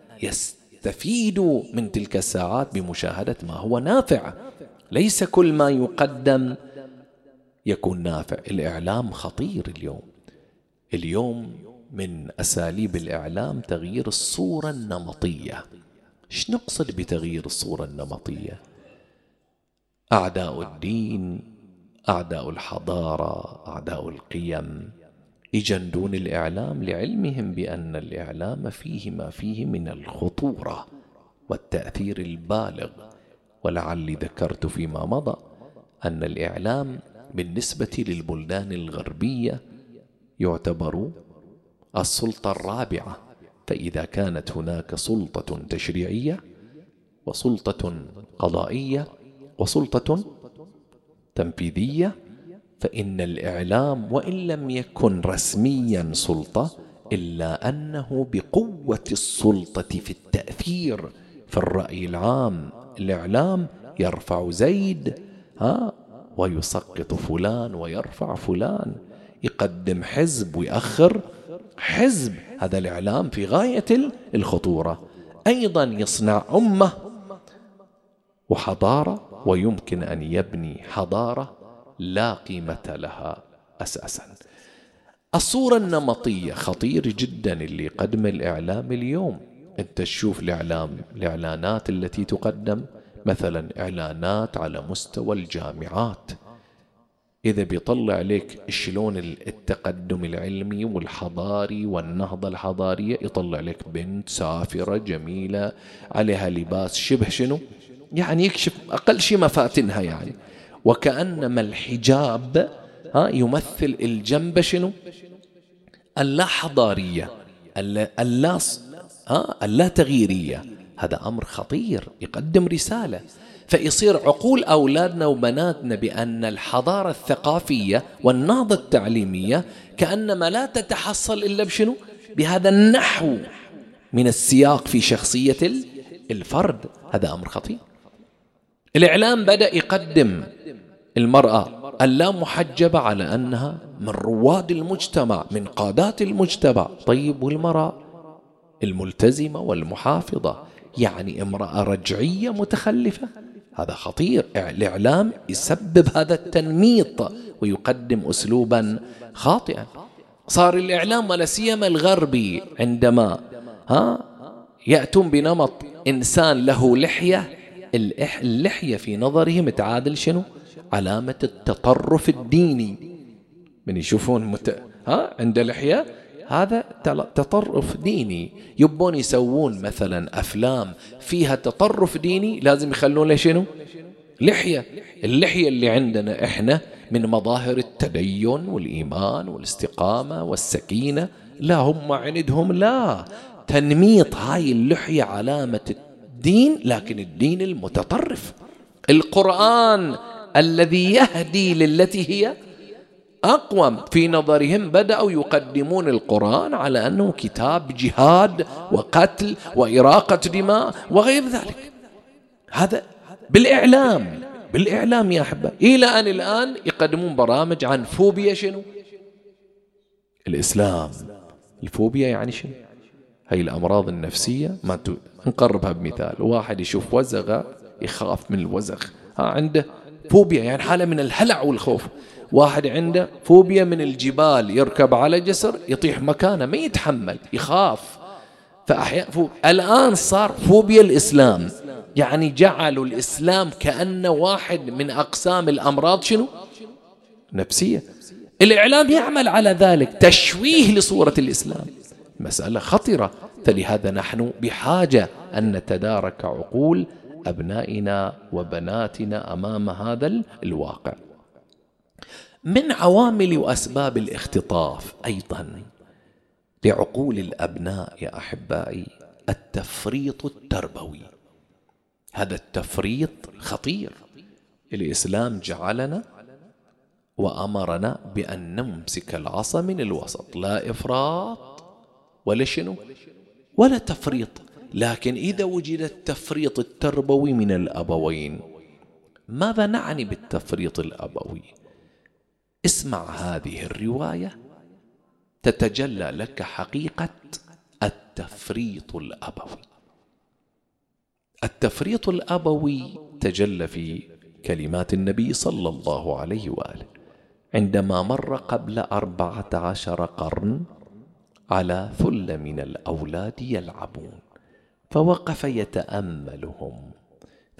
يستفيدوا من تلك الساعات بمشاهدة ما هو نافع. ليس كل ما يقدم يكون نافع. الإعلام خطير اليوم. اليوم من أساليب الإعلام تغيير الصورة النمطية. إيش نقصد بتغيير الصورة النمطية؟ أعداء الدين أعداء الحضارة أعداء القيم. يجندون الإعلام لعلمهم بأن الإعلام فيه ما فيه من الخطورة والتأثير البالغ. ولعلي ذكرت فيما مضى أن الإعلام بالنسبة للبلدان الغربية يعتبر السلطة الرابعة. فإذا كانت هناك سلطة تشريعية وسلطة قضائية وسلطة تنفيذية فإن الإعلام وإن لم يكن رسميا سلطة إلا أنه بقوة السلطة في التأثير في الرأي العام. الإعلام يرفع زيد ها ويسقط فلان ويرفع فلان. يقدم حزب ويأخر حزب. هذا الإعلام في غاية الخطورة. أيضا يصنع أمة وحضارة ويمكن أن يبني حضارة لا قيمة لها أساسا. الصورة النمطية خطير جدا اللي قدم الإعلام اليوم. أنت تشوف الإعلام الإعلانات التي تقدم مثلا إعلانات على مستوى الجامعات. إذا بيطلع لك شلون التقدم العلمي والحضاري والنهضة الحضارية يطلع لك بنت سافرة جميلة عليها لباس شبه شنو؟ يعني يكشف أقل شيء مفاتنها يعني. وكأنما الحجاب ها يمثل الجنب شنو؟ اللا حضارية اللا ها اللا تغييرية هذا أمر خطير يقدم رسالة. فيصير عقول أولادنا وبناتنا بأن الحضارة الثقافية والنهضة التعليمية كأنما لا تتحصل إلا بشنو؟ بهذا النحو من السياق في شخصية الفرد. هذا أمر خطير. الإعلام بدأ يقدم المرأة اللامحجبة على أنها من رواد المجتمع من قادات المجتمع طيب والمرأة الملتزمة والمحافظة يعني امرأة رجعية متخلفة؟ هذا خطير. الإعلام يسبب هذا التنميط ويقدم أسلوبا خاطئا. صار الإعلام ولا سيما الغربي عندما ها يأتون بنمط إنسان له لحية اللحية في نظرهم تعادل شنو؟ علامة التطرف الديني. من يشوفون مت... ها؟ عنده لحية هذا تطرف ديني. يبون يسوون مثلا أفلام فيها تطرف ديني لازم يخلون له شنو؟ لحية. اللحية اللي عندنا إحنا من مظاهر التدين والإيمان والاستقامة والسكينة. لا هم عندهم لا. تنميط هاي اللحية علامة الدين لكن الدين المتطرف. القرآن الذي يهدي للتي هي أقوم في نظرهم بدأوا يقدمون القرآن على أنه كتاب جهاد وقتل وإراقة دماء وغير ذلك. هذا بالإعلام بالإعلام يا أحبة. إلى أن الآن يقدمون برامج عن فوبيا شنو؟ الإسلام. الفوبيا يعني شنو؟ هي الأمراض النفسية ما نقربها بمثال. واحد يشوف وزغة يخاف من الوزغ. ها عنده فوبيا يعني حالة من الهلع والخوف. واحد عنده فوبيا من الجبال يركب على جسر يطيح مكانه ما يتحمل يخاف. فأحيانا الآن صار فوبيا الإسلام. يعني جعلوا الإسلام كأنه واحد من أقسام الأمراض شنو؟ نفسية. الإعلام يعمل على ذلك تشويه لصورة الإسلام. مسألة خطرة. فلهذا نحن بحاجة أن نتدارك عقول أبنائنا وبناتنا أمام هذا الواقع. من عوامل وأسباب الاختطاف أيضا لعقول الأبناء يا أحبائي التفريط التربوي. هذا التفريط خطير. الإسلام جعلنا وأمرنا بأن نمسك العصا من الوسط. لا إفراط ولا شنو؟ ولا تفريط. لكن إذا وجد التفريط التربوي من الأبوين ماذا نعني بالتفريط الأبوي؟ اسمع هذه الرواية تتجلى لك حقيقة التفريط الأبوي. التفريط الأبوي تجلى في كلمات النبي صلى الله عليه وآله. عندما مر قبل أربعة عشر قرن على ثل من الأولاد يلعبون فوقف يتأملهم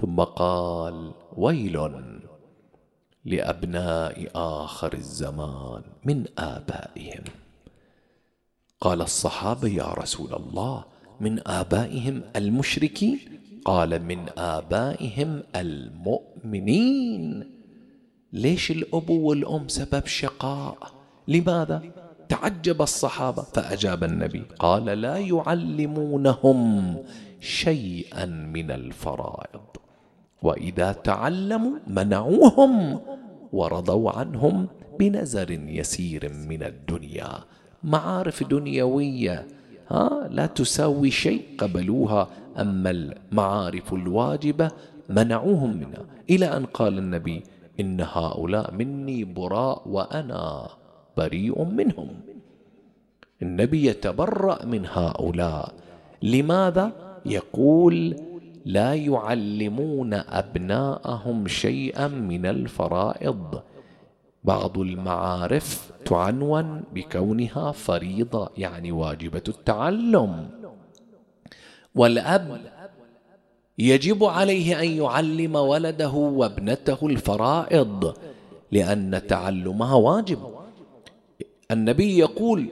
ثم قال ويل لأبناء آخر الزمان من آبائهم. قال الصحابة يا رسول الله من آبائهم المشركين؟ قال من آبائهم المؤمنين. ليش الأب والأم سبب شقاء؟ لماذا؟ تعجب الصحابة. فأجاب النبي قال لا يعلمونهم شيئا من الفرائض وإذا تعلموا منعوهم ورضوا عنهم بنزر يسير من الدنيا. معارف دنيوية ها لا تساوي شيء قبلوها أما المعارف الواجبة منعوهم منها. إلى أن قال النبي إن هؤلاء مني براء وأنا. بريء منهم. النبي يتبرأ من هؤلاء. لماذا؟ يقول لا يعلمون أبناءهم شيئا من الفرائض. بعض المعارف تعنون بكونها فريضة يعني واجبة التعلم. والأب يجب عليه أن يعلم ولده وابنته الفرائض لأن تعلمها واجب. النبي يقول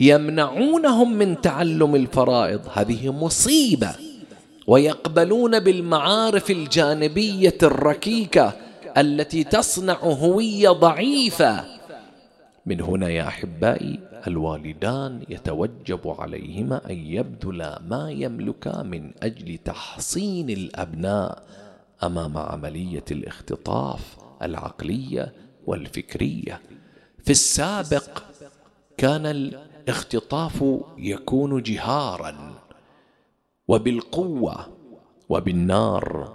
يمنعونهم من تعلم الفرائض. هذه مصيبة. ويقبلون بالمعارف الجانبية الركيكة التي تصنع هوية ضعيفة. من هنا يا أحبائي الوالدان يتوجب عليهما أن يبذلا ما يملكا من أجل تحصين الأبناء أمام عملية الاختطاف العقلية والفكرية. في السابق كان الاختطاف يكون جهارا وبالقوة وبالنار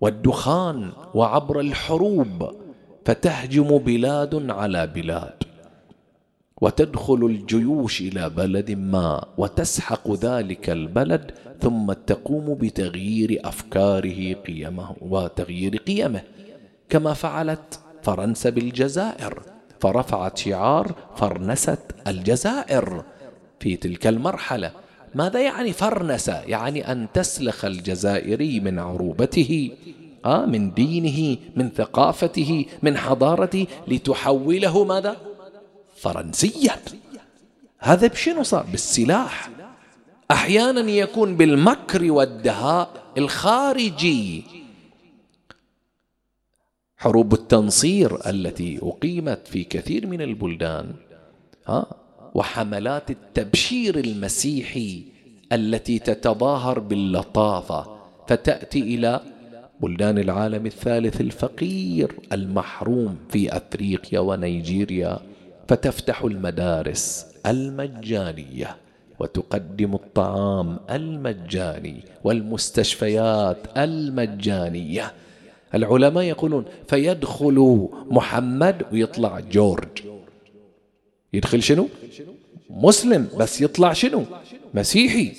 والدخان وعبر الحروب فتهجم بلاد على بلاد وتدخل الجيوش إلى بلد ما وتسحق ذلك البلد ثم تقوم بتغيير أفكاره قيمه وتغيير قيمه كما فعلت فرنسا بالجزائر. فرفعت شعار فرنسه الجزائر في تلك المرحلة. ماذا يعني فرنسة؟ يعني أن تسلخ الجزائري من عروبته آه من دينه من ثقافته من حضارته لتحوله ماذا؟ فرنسيا. هذا بشنو صار؟ بالسلاح. أحيانا يكون بالمكر والدهاء الخارجي. حروب التنصير التي أقيمت في كثير من البلدان ها وحملات التبشير المسيحي التي تتظاهر باللطافة فتأتي إلى بلدان العالم الثالث الفقير المحروم في أفريقيا ونيجيريا فتفتح المدارس المجانية وتقدم الطعام المجاني والمستشفيات المجانية. العلماء يقولون فيدخل محمد ويطلع جورج. يدخل شنو؟ مسلم بس يطلع شنو؟ مسيحي.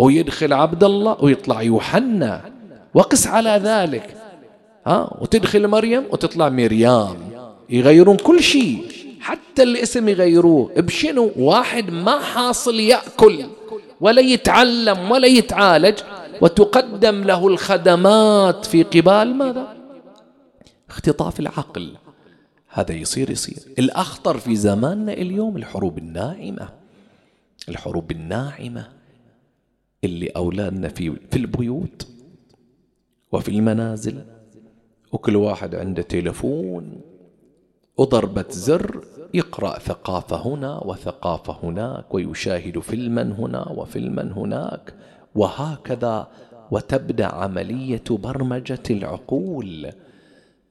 هو يدخل عبد الله ويطلع يوحنا. وقس على ذلك. ها؟ وتدخل مريم وتطلع مريم. يغيرون كل شيء. حتى الاسم يغيروه. بشنو؟ واحد ما حاصل يأكل ولا يتعلم ولا يتعالج. وتقدم له الخدمات في قبال ماذا؟ اختطاف العقل. هذا يصير يصير. الأخطر في زماننا اليوم الحروب الناعمة. الحروب الناعمة اللي أولادنا في, في البيوت وفي المنازل وكل واحد عنده تلفون وضربة زر يقرأ ثقافة هنا وثقافة هناك ويشاهد فيلما هنا وفيلما هناك. وهكذا وتبدأ عملية برمجة العقول.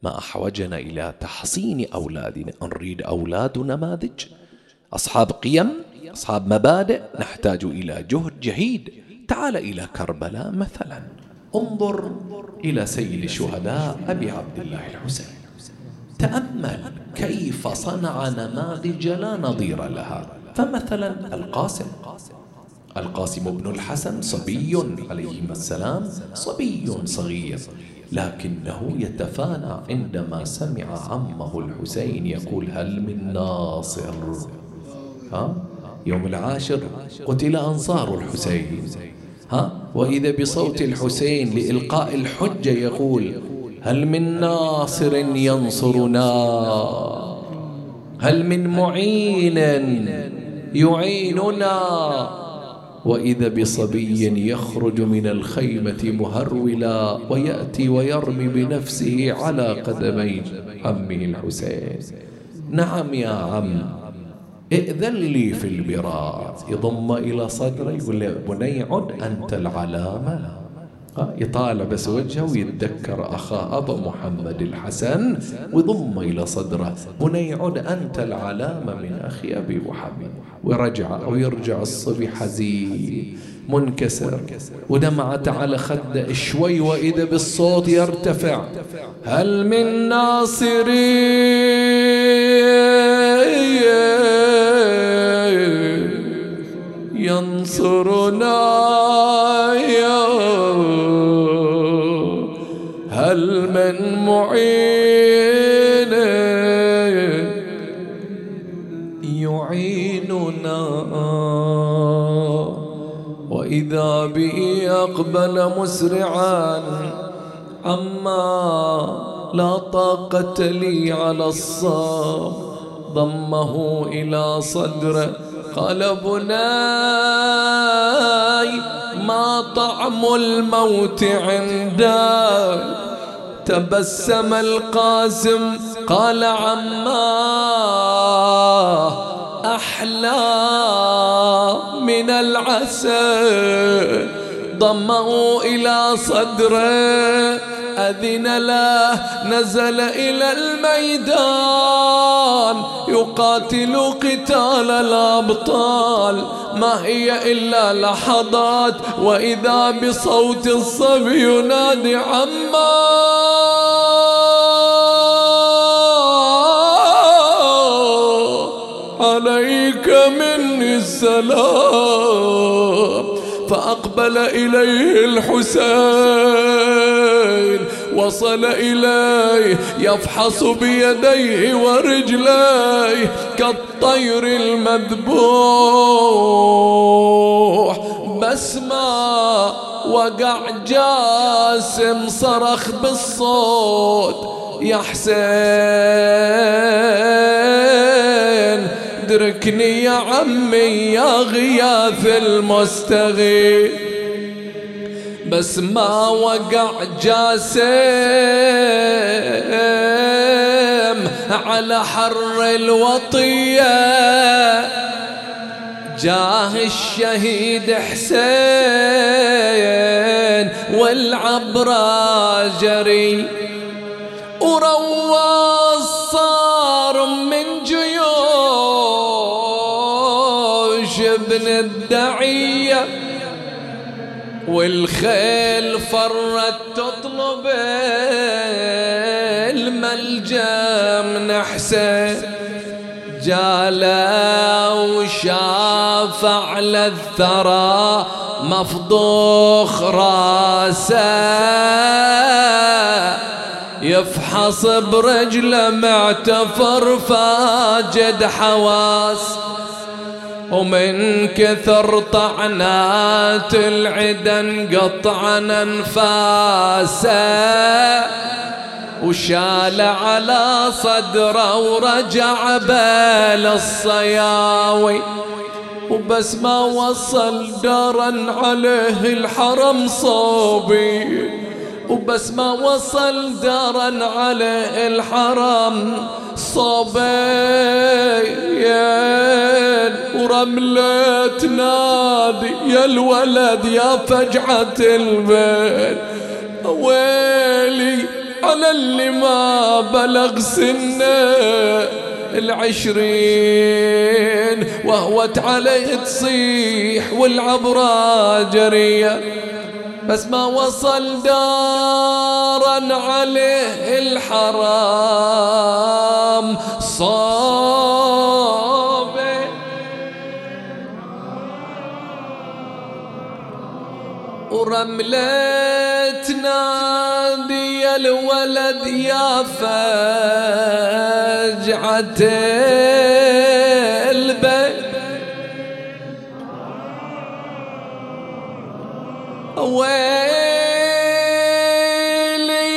ما أحوجنا إلى تحصين أولادنا نريد أولاد نماذج. أصحاب قيم أصحاب مبادئ. نحتاج إلى جهد جهيد. تعال إلى كربلاء مثلا. انظر إلى سيد الشهداء أبي عبد الله الحسين. تأمل كيف صنع نماذج لا نظير لها. فمثلا القاسم. القاسم بن الحسن صبي عليهما السلام صبي صغير لكنه يتفانى عندما سمع عمه الحسين يقول هل من ناصر؟ ها؟ يوم العاشر قتل أنصار الحسين. ها؟ وإذا بصوت الحسين لإلقاء الحجة يقول هل من ناصر ينصرنا؟ هل من معين يعيننا؟ وإذا بصبي يخرج من الخيمة مهرولا ويأتي ويرمي بنفسه على قدمي عمه الحسين. نعم يا عم ائذن لي في البراء يضم إلى صدره يقول له بني عد أنت العلامة. يطالع بس وجهه ويتذكر أخاه أبا محمد الحسن ويضم إلى صدره بني عد أنت العلامة من أخي أبي محمد. ورجع أو يرجع الصبي حزين منكسر. ودمعت على خده شوي وإذا بالصوت يرتفع. هل من ناصرين ينصرنا يا؟ هل من معين وإذا به أقبل مسرعا عما لا طاقة لي على الصام ضمه إلى صدره قال بناي ما طعم الموت عندك؟ تبسم القاسم قال عماه أحلى من العسل ضمه إلى صدره. أذن له. نزل إلى الميدان. يقاتل قتال الأبطال. ما هي إلا لحظات. وإذا بصوت الصبي ينادي عما عليك مني السلام فأقبل إليه الحسين وصل إليه يفحص بيديه ورجليه كالطير المذبوح. بس ما وقع جاسم صرخ بالصوت يا حسين ادركني يا عمي يا غياث المستغيث. بس ما وقع جاسم على حر الوطية. جاه الشهيد حسين والعبرة جري. ورواص صار من جيوش ابن الدعية والخيل فرت تطلب الملجم نحسه. جالا وشاف على الثرى مفضوخ راسه. يفحص برجله معتفر فاجد حواس. ومن كثر طعنات العدا انقطع أنفاسه. وشال على صدره ورجع بال الصياوي. وبس ما وصل دارا عليه الحرم صوبي. وبس ما وصل دارا عليه الحرم صوبين ورملة نادي يا الولد يا فجعة البيت. ويلي على اللي ما بلغ سنة العشرين وهوت عليه تصيح والعبرة جرية. بس ما وصل دارا عليه الحرام. صابه. ورملة نادي الولد يا فجعة ويلي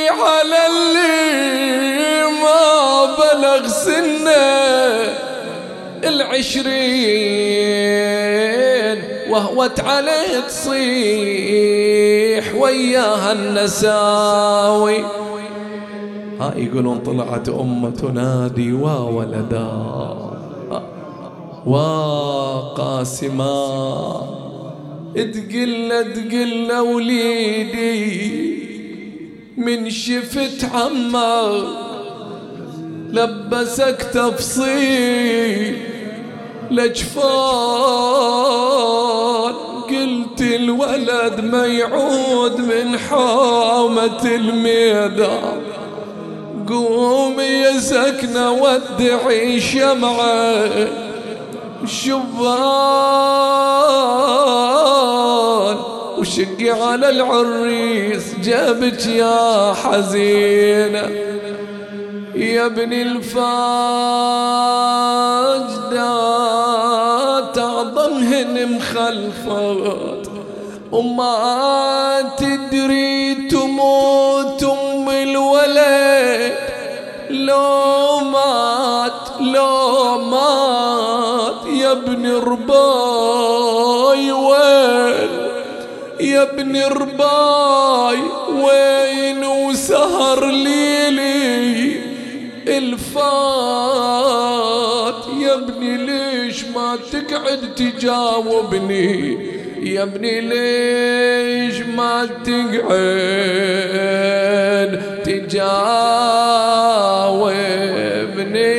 على اللي ما بلغ سنه العشرين وهوت عليه تصيح وياها النساوي. ها يقولون طلعت أمة تنادي وولدا وقاسما تقل تقل وليدي من شفت عمه لبسك تفصيل لجفان قلت الولد ما يعود من حامة الميدان. قومي يا سكنة ودعي شمعة شبان وشقي على العريس جابك يا حزينة. يا ابن الفاجدة تعظمهن مخلفات. وما تدري تموت أم الولد. لو مات لو مات يا ابن رباي يا ابن رباي وين وسهر ليلي؟ الفات يا ابني ليش ما تقعد تجاوبني؟ يا ابني ليش ما تقعد تجاوبني؟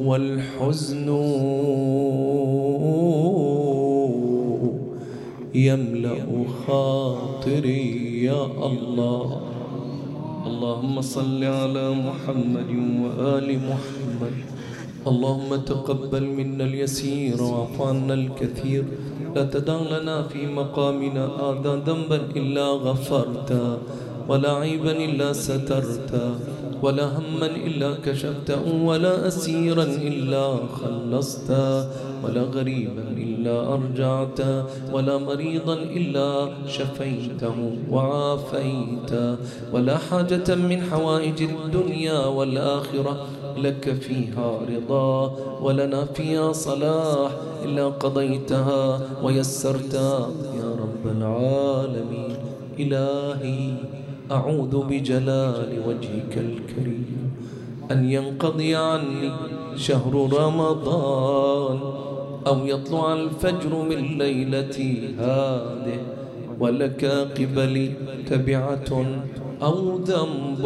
والحزن يملأ خاطري يا الله. اللهم صل على محمد وآل محمد. اللهم تقبل منا اليسير واعف عنا الكثير. لا تدع لنا في مقامنا هذا ذنبا إلا غفرته ولا عيبا إلا سترته. ولا هما إلا كشفته ولا أسيرا إلا خلصته ولا غريبا إلا أرجعته ولا مريضا إلا شفيته وعافيته. ولا حاجة من حوائج الدنيا والآخرة لك فيها رضا ولنا فيها صلاح إلا قضيتها ويسرتها. يا رب العالمين إلهي. أعوذ بجلال وجهك الكريم أن ينقضي عني شهر رمضان أو يطلع الفجر من ليلتي هذه ولك قبلي تبعة أو ذنب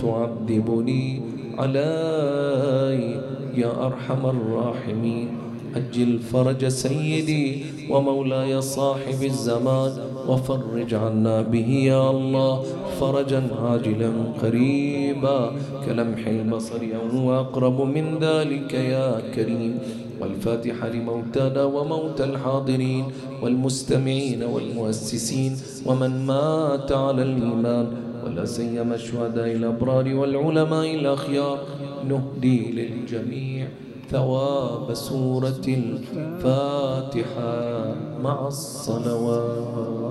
تعذبني علي يا أرحم الراحمين أجل فرج سيدي ومولاي صاحب الزمان وفرج عنا به يا الله فرجا عاجلا قريبا كلمح البصر أو أقرب من ذلك يا كريم والفاتحة لموتانا وموتى الحاضرين والمستمعين والمؤسسين ومن مات على الإيمان ولا سيما الشهداء الأبرار والعلماء الأخيار نهدي للجميع ثواب سورة الفاتحة مع الصلوات.